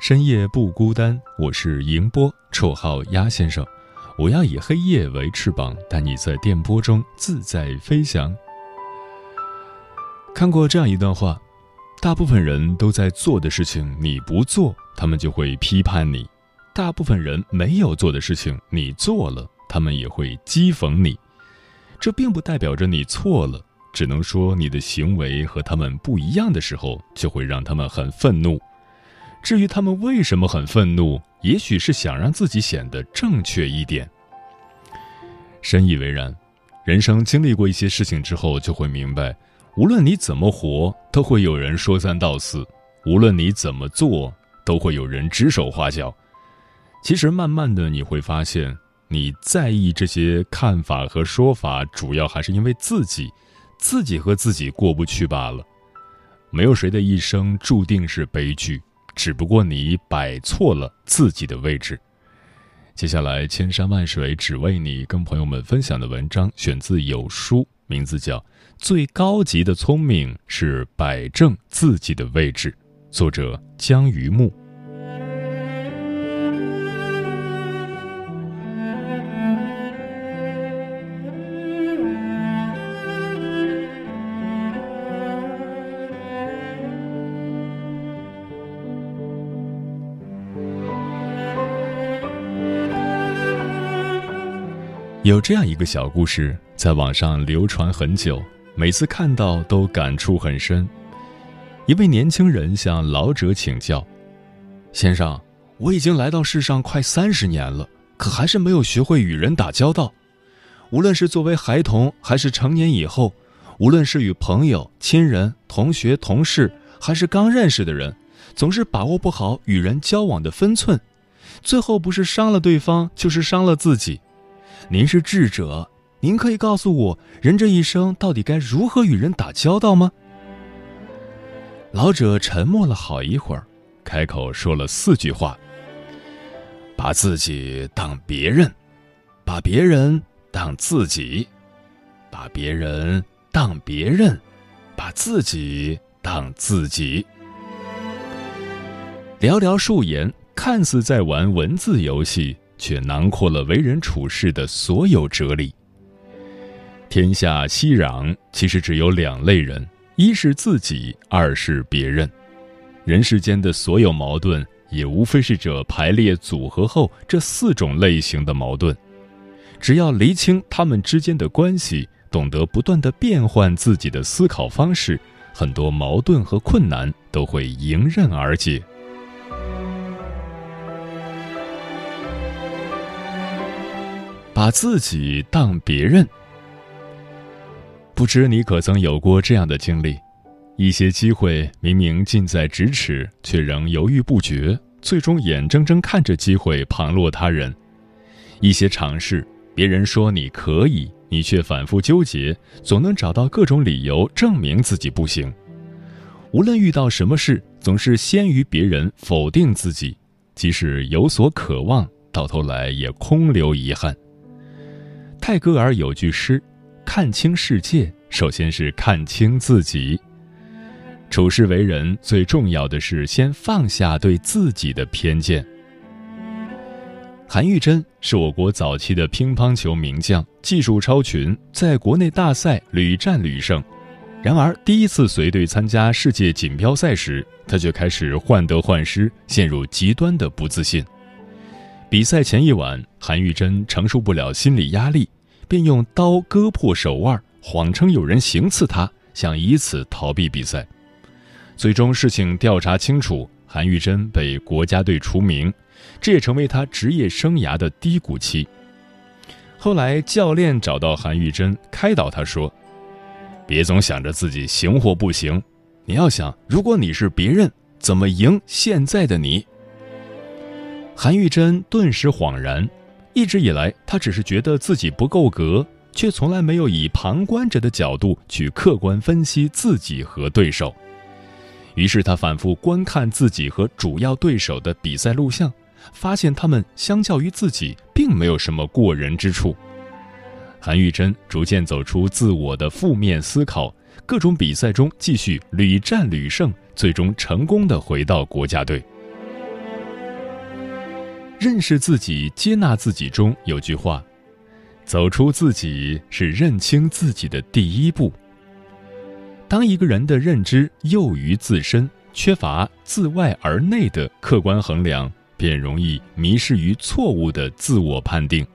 深夜不孤单，我是迎波，绰号鸭先生。我要以黑夜为翅膀，带你在电波中自在飞翔。看过这样一段话：大部分人都在做的事情，你不做，他们就会批判你；大部分人没有做的事情，你做了，他们也会讥讽你。这并不代表着你错了，只能说你的行为和他们不一样的时候，就会让他们很愤怒。至于他们为什么很愤怒，也许是想让自己显得正确一点。深以为然，人生经历过一些事情之后，就会明白，无论你怎么活，都会有人说三道四；无论你怎么做，都会有人指手画脚。其实，慢慢的你会发现，你在意这些看法和说法，主要还是因为自己，自己和自己过不去罢了。没有谁的一生注定是悲剧。只不过你摆错了自己的位置。接下来，千山万水只为你，跟朋友们分享的文章选自有书，名字叫《最高级的聪明是摆正自己的位置》，作者江榆木。有这样一个小故事，在网上流传很久，每次看到都感触很深。一位年轻人向老者请教：“先生，我已经来到世上快三十年了，可还是没有学会与人打交道。无论是作为孩童，还是成年以后，无论是与朋友、亲人、同学、同事，还是刚认识的人，总是把握不好与人交往的分寸，最后不是伤了对方，就是伤了自己。”您是智者，您可以告诉我，人这一生到底该如何与人打交道吗？老者沉默了好一会儿，开口说了四句话：把自己当别人，把别人当自己，把别人当别人，把自己当自己。寥寥数言，看似在玩文字游戏。却囊括了为人处事的所有哲理。天下熙攘，其实只有两类人：一是自己，二是别人。人世间的所有矛盾，也无非是这排列组合后这四种类型的矛盾。只要厘清他们之间的关系，懂得不断的变换自己的思考方式，很多矛盾和困难都会迎刃而解。把自己当别人，不知你可曾有过这样的经历？一些机会明明近在咫尺，却仍犹豫不决，最终眼睁睁看着机会旁落他人。一些尝试，别人说你可以，你却反复纠结，总能找到各种理由证明自己不行。无论遇到什么事，总是先于别人否定自己，即使有所渴望，到头来也空留遗憾。泰戈尔有句诗：“看清世界，首先是看清自己。处世为人，最重要的是先放下对自己的偏见。”韩玉珍是我国早期的乒乓球名将，技术超群，在国内大赛屡战屡胜。然而，第一次随队参加世界锦标赛时，他却开始患得患失，陷入极端的不自信。比赛前一晚，韩玉珍承受不了心理压力，便用刀割破手腕，谎称有人行刺她，想以此逃避比赛。最终，事情调查清楚，韩玉珍被国家队除名，这也成为她职业生涯的低谷期。后来，教练找到韩玉珍，开导她说：“别总想着自己行或不行，你要想，如果你是别人，怎么赢现在的你？”韩玉珍顿时恍然，一直以来，她只是觉得自己不够格，却从来没有以旁观者的角度去客观分析自己和对手。于是，他反复观看自己和主要对手的比赛录像，发现他们相较于自己，并没有什么过人之处。韩玉珍逐渐走出自我的负面思考，各种比赛中继续屡战屡胜，最终成功的回到国家队。认识自己、接纳自己中有句话：“走出自己是认清自己的第一步。”当一个人的认知囿于自身，缺乏自外而内的客观衡量，便容易迷失于错误的自我判定，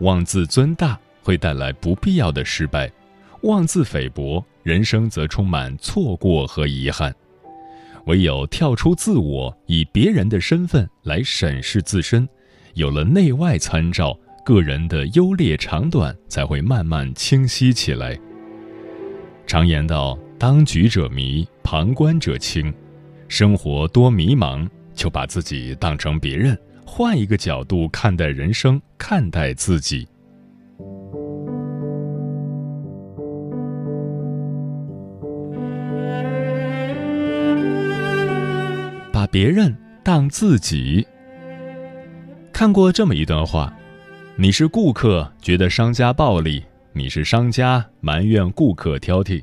妄自尊大会带来不必要的失败，妄自菲薄，人生则充满错过和遗憾。唯有跳出自我，以别人的身份来审视自身，有了内外参照，个人的优劣长短才会慢慢清晰起来。常言道：“当局者迷，旁观者清。”生活多迷茫，就把自己当成别人，换一个角度看待人生，看待自己。别人当自己。看过这么一段话：你是顾客，觉得商家暴力；你是商家，埋怨顾客挑剔；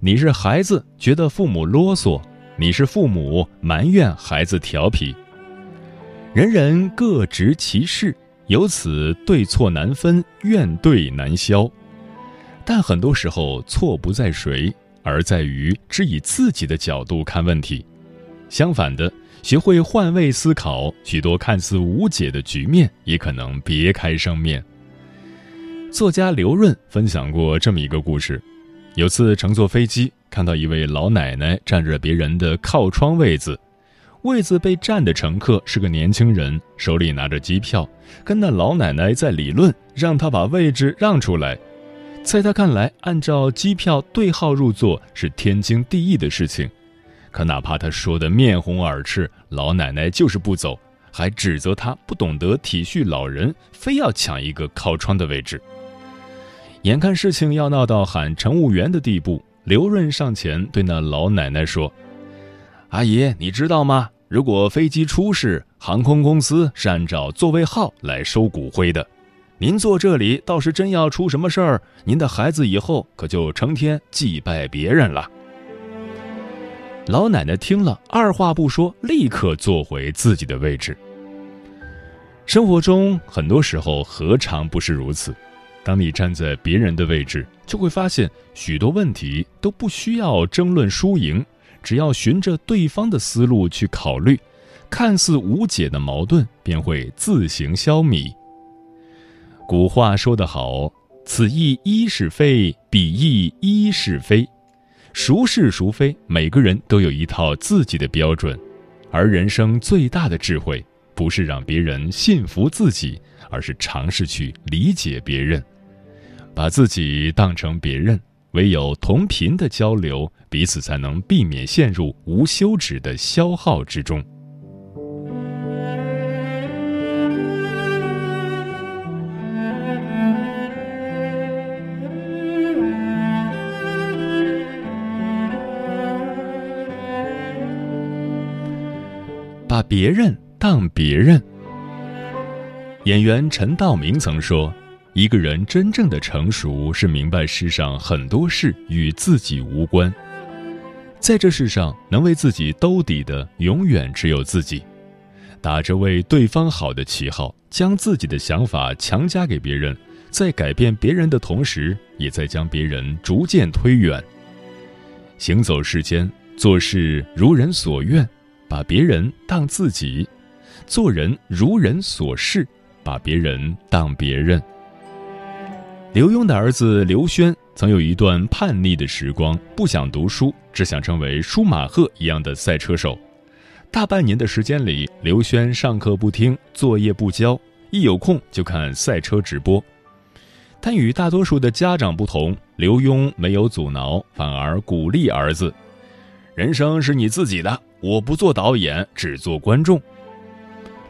你是孩子，觉得父母啰嗦；你是父母，埋怨孩子调皮。人人各执其事，由此对错难分，怨对难消。但很多时候，错不在谁，而在于只以自己的角度看问题。相反的，学会换位思考，许多看似无解的局面也可能别开生面。作家刘润分享过这么一个故事：有次乘坐飞机，看到一位老奶奶占着别人的靠窗位子，位子被占的乘客是个年轻人，手里拿着机票，跟那老奶奶在理论，让她把位置让出来。在他看来，按照机票对号入座是天经地义的事情。可哪怕他说的面红耳赤，老奶奶就是不走，还指责他不懂得体恤老人，非要抢一个靠窗的位置。眼看事情要闹到喊乘务员的地步，刘润上前对那老奶奶说：“阿姨，你知道吗？如果飞机出事，航空公司是按照座位号来收骨灰的。您坐这里，倒是真要出什么事儿，您的孩子以后可就成天祭拜别人了。”老奶奶听了，二话不说，立刻坐回自己的位置。生活中很多时候何尝不是如此？当你站在别人的位置，就会发现许多问题都不需要争论输赢，只要循着对方的思路去考虑，看似无解的矛盾便会自行消弭。古话说得好：“此亦一是非，彼亦一是非。”孰是孰非，每个人都有一套自己的标准，而人生最大的智慧，不是让别人信服自己，而是尝试去理解别人，把自己当成别人。唯有同频的交流，彼此才能避免陷入无休止的消耗之中。别人当别人。演员陈道明曾说：“一个人真正的成熟，是明白世上很多事与自己无关。在这世上，能为自己兜底的，永远只有自己。打着为对方好的旗号，将自己的想法强加给别人，在改变别人的同时，也在将别人逐渐推远。行走世间，做事如人所愿。”把别人当自己，做人如人所示，把别人当别人。刘墉的儿子刘轩曾有一段叛逆的时光，不想读书，只想成为舒马赫一样的赛车手。大半年的时间里，刘轩上课不听，作业不交，一有空就看赛车直播。但与大多数的家长不同，刘墉没有阻挠，反而鼓励儿子：“人生是你自己的，我不做导演，只做观众。”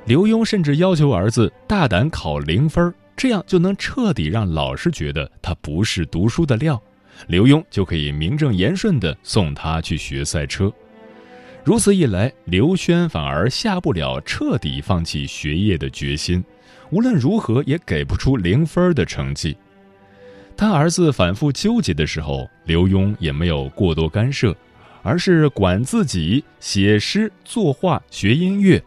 刘墉甚至要求儿子大胆考零分，这样就能彻底让老师觉得他不是读书的料，刘墉就可以名正言顺地送他去学赛车。如此一来，刘轩反而下不了彻底放弃学业的决心，无论如何也给不出零分的成绩。当儿子反复纠结的时候，刘墉也没有过多干涉，而是管自己写诗、作画、学音乐。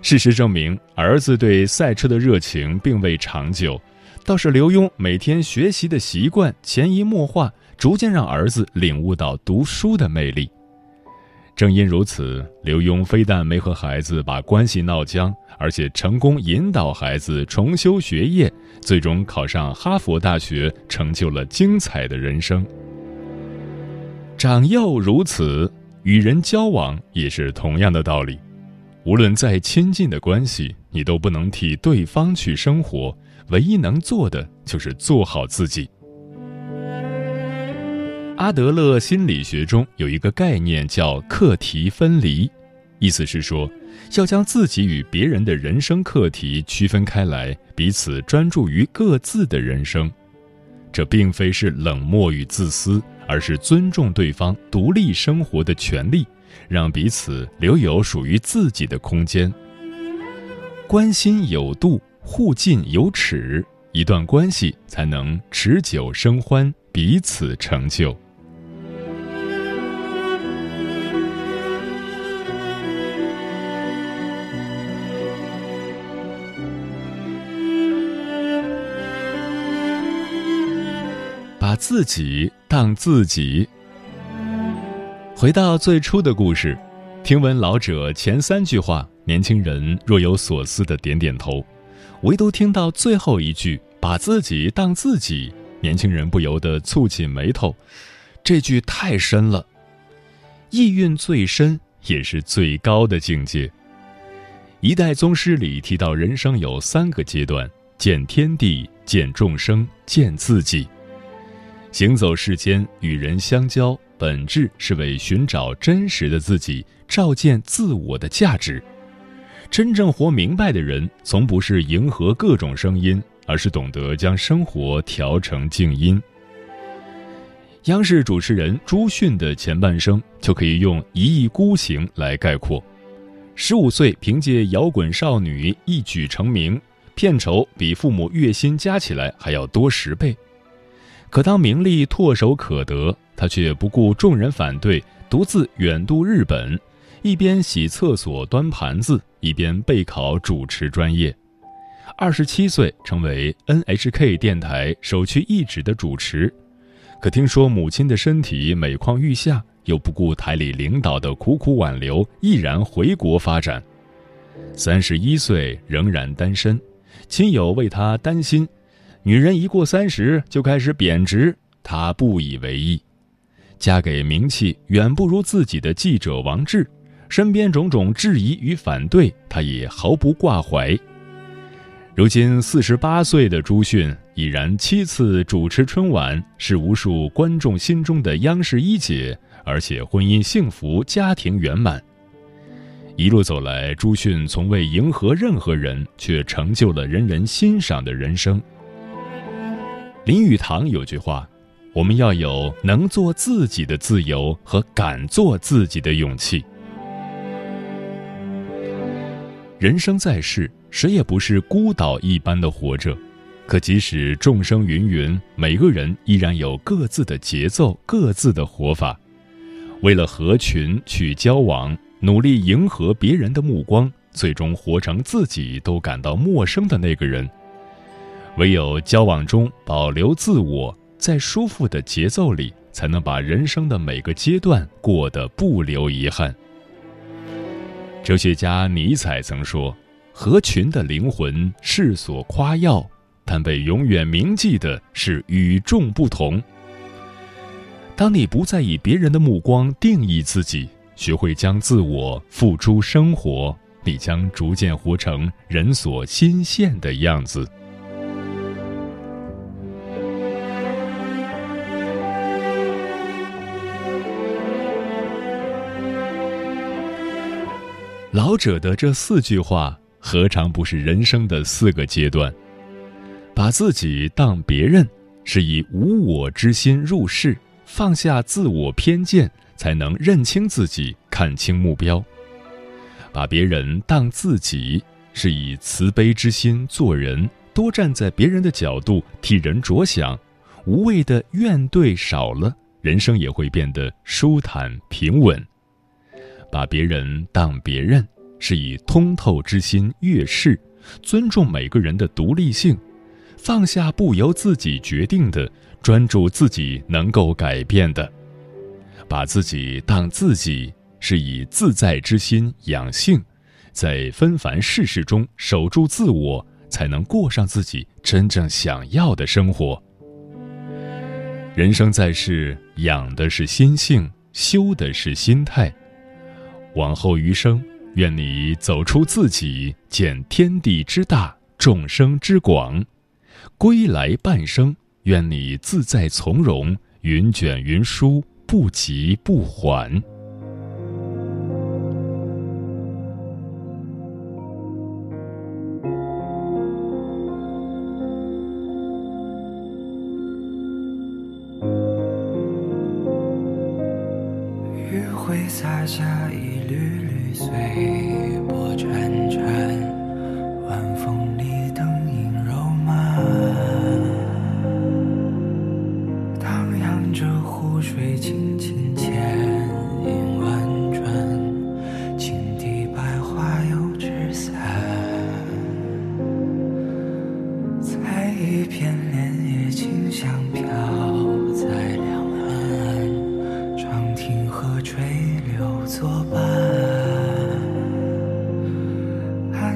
事实证明，儿子对赛车的热情并未长久，倒是刘墉每天学习的习惯、潜移默化，逐渐让儿子领悟到读书的魅力。正因如此，刘墉非但没和孩子把关系闹僵，而且成功引导孩子重修学业，最终考上哈佛大学，成就了精彩的人生。长幼如此，与人交往也是同样的道理。无论再亲近的关系，你都不能替对方去生活，唯一能做的就是做好自己。阿德勒心理学中有一个概念叫课题分离，意思是说，要将自己与别人的人生课题区分开来，彼此专注于各自的人生。这并非是冷漠与自私，而是尊重对方独立生活的权利。让彼此留有属于自己的空间。关心有度，互敬有尺，一段关系才能持久生欢，彼此成就。把自己当自己。回到最初的故事，听闻老者前三句话，年轻人若有所思的点点头，唯独听到最后一句“把自己当自己”，年轻人不由得蹙起眉头。这句太深了，意蕴最深也是最高的境界。一代宗师里提到，人生有三个阶段：见天地、见众生、见自己。行走世间，与人相交。本质是为寻找真实的自己，照见自我的价值。真正活明白的人，从不是迎合各种声音，而是懂得将生活调成静音。央视主持人朱迅的前半生就可以用一意孤行来概括：十五岁凭借《摇滚少女》一举成名，片酬比父母月薪加起来还要多十倍。可当名利唾手可得。他却不顾众人反对，独自远渡日本，一边洗厕所、端盘子，一边备考主持专业。二十七岁成为 NHK 电台首屈一指的主持，可听说母亲的身体每况愈下，又不顾台里领导的苦苦挽留，毅然回国发展。三十一岁仍然单身，亲友为他担心，女人一过三十就开始贬值，他不以为意。嫁给名气远不如自己的记者王志，身边种种质疑与反对，他也毫不挂怀。如今四十八岁的朱迅已然七次主持春晚，是无数观众心中的央视一姐，而且婚姻幸福，家庭圆满。一路走来，朱迅从未迎合任何人，却成就了人人欣赏的人生。林语堂有句话。我们要有能做自己的自由和敢做自己的勇气。人生在世，谁也不是孤岛一般的活着，可即使众生芸芸，每个人依然有各自的节奏、各自的活法。为了合群去交往，努力迎合别人的目光，最终活成自己都感到陌生的那个人。唯有交往中保留自我。在舒服的节奏里，才能把人生的每个阶段过得不留遗憾。哲学家尼采曾说：“合群的灵魂世所夸耀，但被永远铭记的是与众不同。”当你不再以别人的目光定义自己，学会将自我付诸生活，你将逐渐活成人所欣羡的样子。老者的这四句话，何尝不是人生的四个阶段？把自己当别人，是以无我之心入世，放下自我偏见，才能认清自己，看清目标。把别人当自己，是以慈悲之心做人，多站在别人的角度替人着想，无谓的怨怼少了，人生也会变得舒坦平稳。把别人当别人，是以通透之心悦世，尊重每个人的独立性，放下不由自己决定的，专注自己能够改变的。把自己当自己，是以自在之心养性，在纷繁世事中守住自我，才能过上自己真正想要的生活。人生在世，养的是心性，修的是心态。往后余生，愿你走出自己，见天地之大，众生之广；归来半生，愿你自在从容，云卷云舒，不急不缓。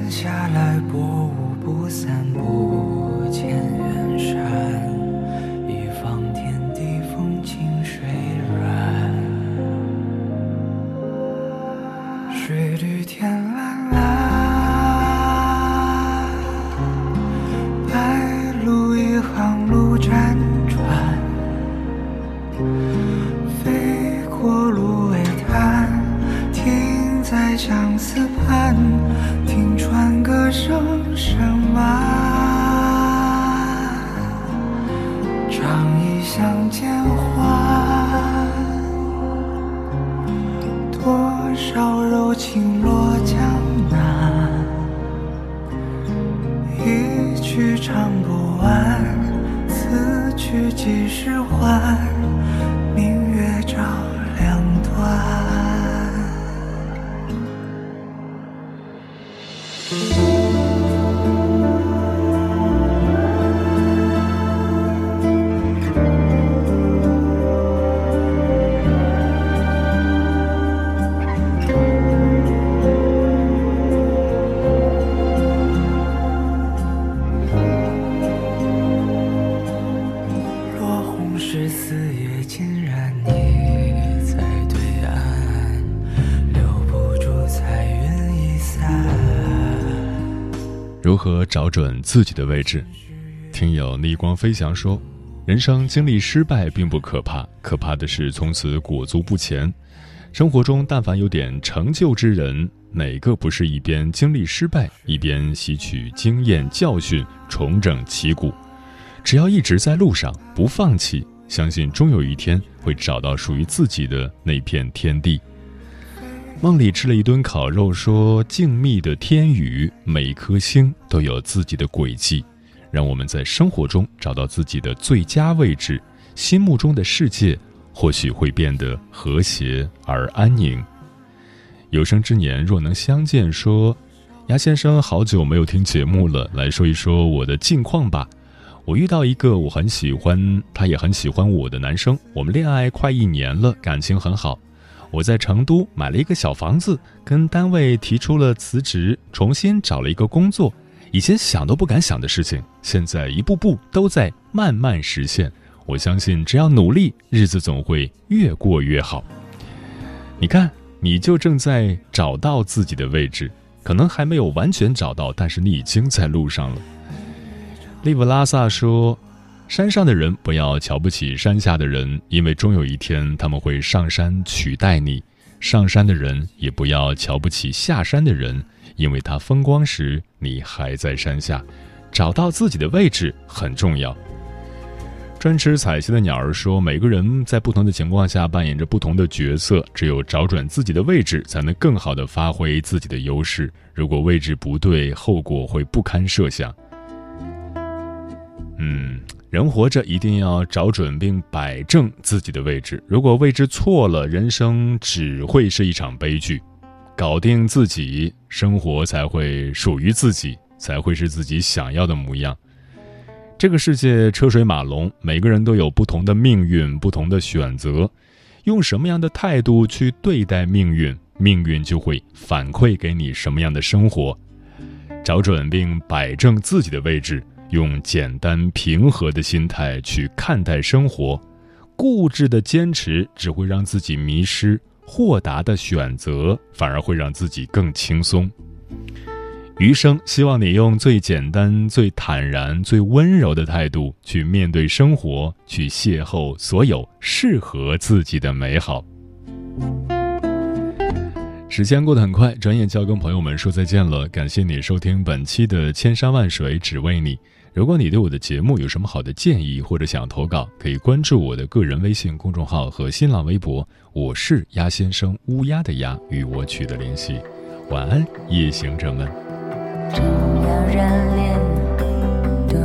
下来，薄雾不散步。去几时还？自己的位置？听友逆光飞翔说：“人生经历失败并不可怕，可怕的是从此裹足不前。生活中但凡有点成就之人，哪个不是一边经历失败，一边吸取经验教训，重整旗鼓？只要一直在路上，不放弃，相信终有一天会找到属于自己的那片天地。”梦里吃了一顿烤肉，说：“静谧的天宇，每颗星都有自己的轨迹，让我们在生活中找到自己的最佳位置，心目中的世界或许会变得和谐而安宁。”有生之年若能相见，说：“牙先生，好久没有听节目了，来说一说我的近况吧。我遇到一个我很喜欢，他也很喜欢我的男生，我们恋爱快一年了，感情很好。”我在成都买了一个小房子，跟单位提出了辞职，重新找了一个工作。以前想都不敢想的事情，现在一步步都在慢慢实现。我相信，只要努力，日子总会越过越好。你看，你就正在找到自己的位置，可能还没有完全找到，但是你已经在路上了。利布拉萨说：“山上的人不要瞧不起山下的人，因为终有一天他们会上山取代你；上山的人也不要瞧不起下山的人，因为他风光时你还在山下。找到自己的位置很重要。”专吃彩旗的鸟儿说：“每个人在不同的情况下扮演着不同的角色，只有找准自己的位置，才能更好的发挥自己的优势。如果位置不对，后果会不堪设想。”嗯，人活着一定要找准并摆正自己的位置，如果位置错了，人生只会是一场悲剧。搞定自己，生活才会属于自己，才会是自己想要的模样。这个世界车水马龙，每个人都有不同的命运、不同的选择。用什么样的态度去对待命运，命运就会反馈给你什么样的生活。找准并摆正自己的位置，用简单平和的心态去看待生活。固执的坚持只会让自己迷失，豁达的选择反而会让自己更轻松。余生，希望你用最简单、最坦然、最温柔的态度去面对生活，去邂逅所有适合自己的美好。时间过得很快，转眼就要跟朋友们说再见了。感谢你收听本期的《千山万水只为你》。如果你对我的节目有什么好的建议，或者想投稿，可以关注我的个人微信公众号和新浪微博。我是鸭先生，乌鸦的鸭，与我取得联系。晚安，夜行者们。真要热恋，多。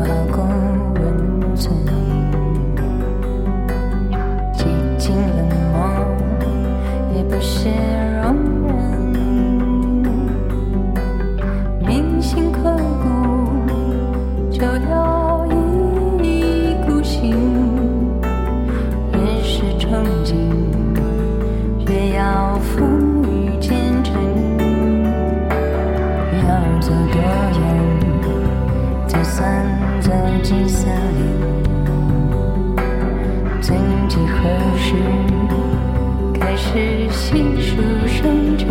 走多远？就算走进森林，曾几何时开始细数生辰。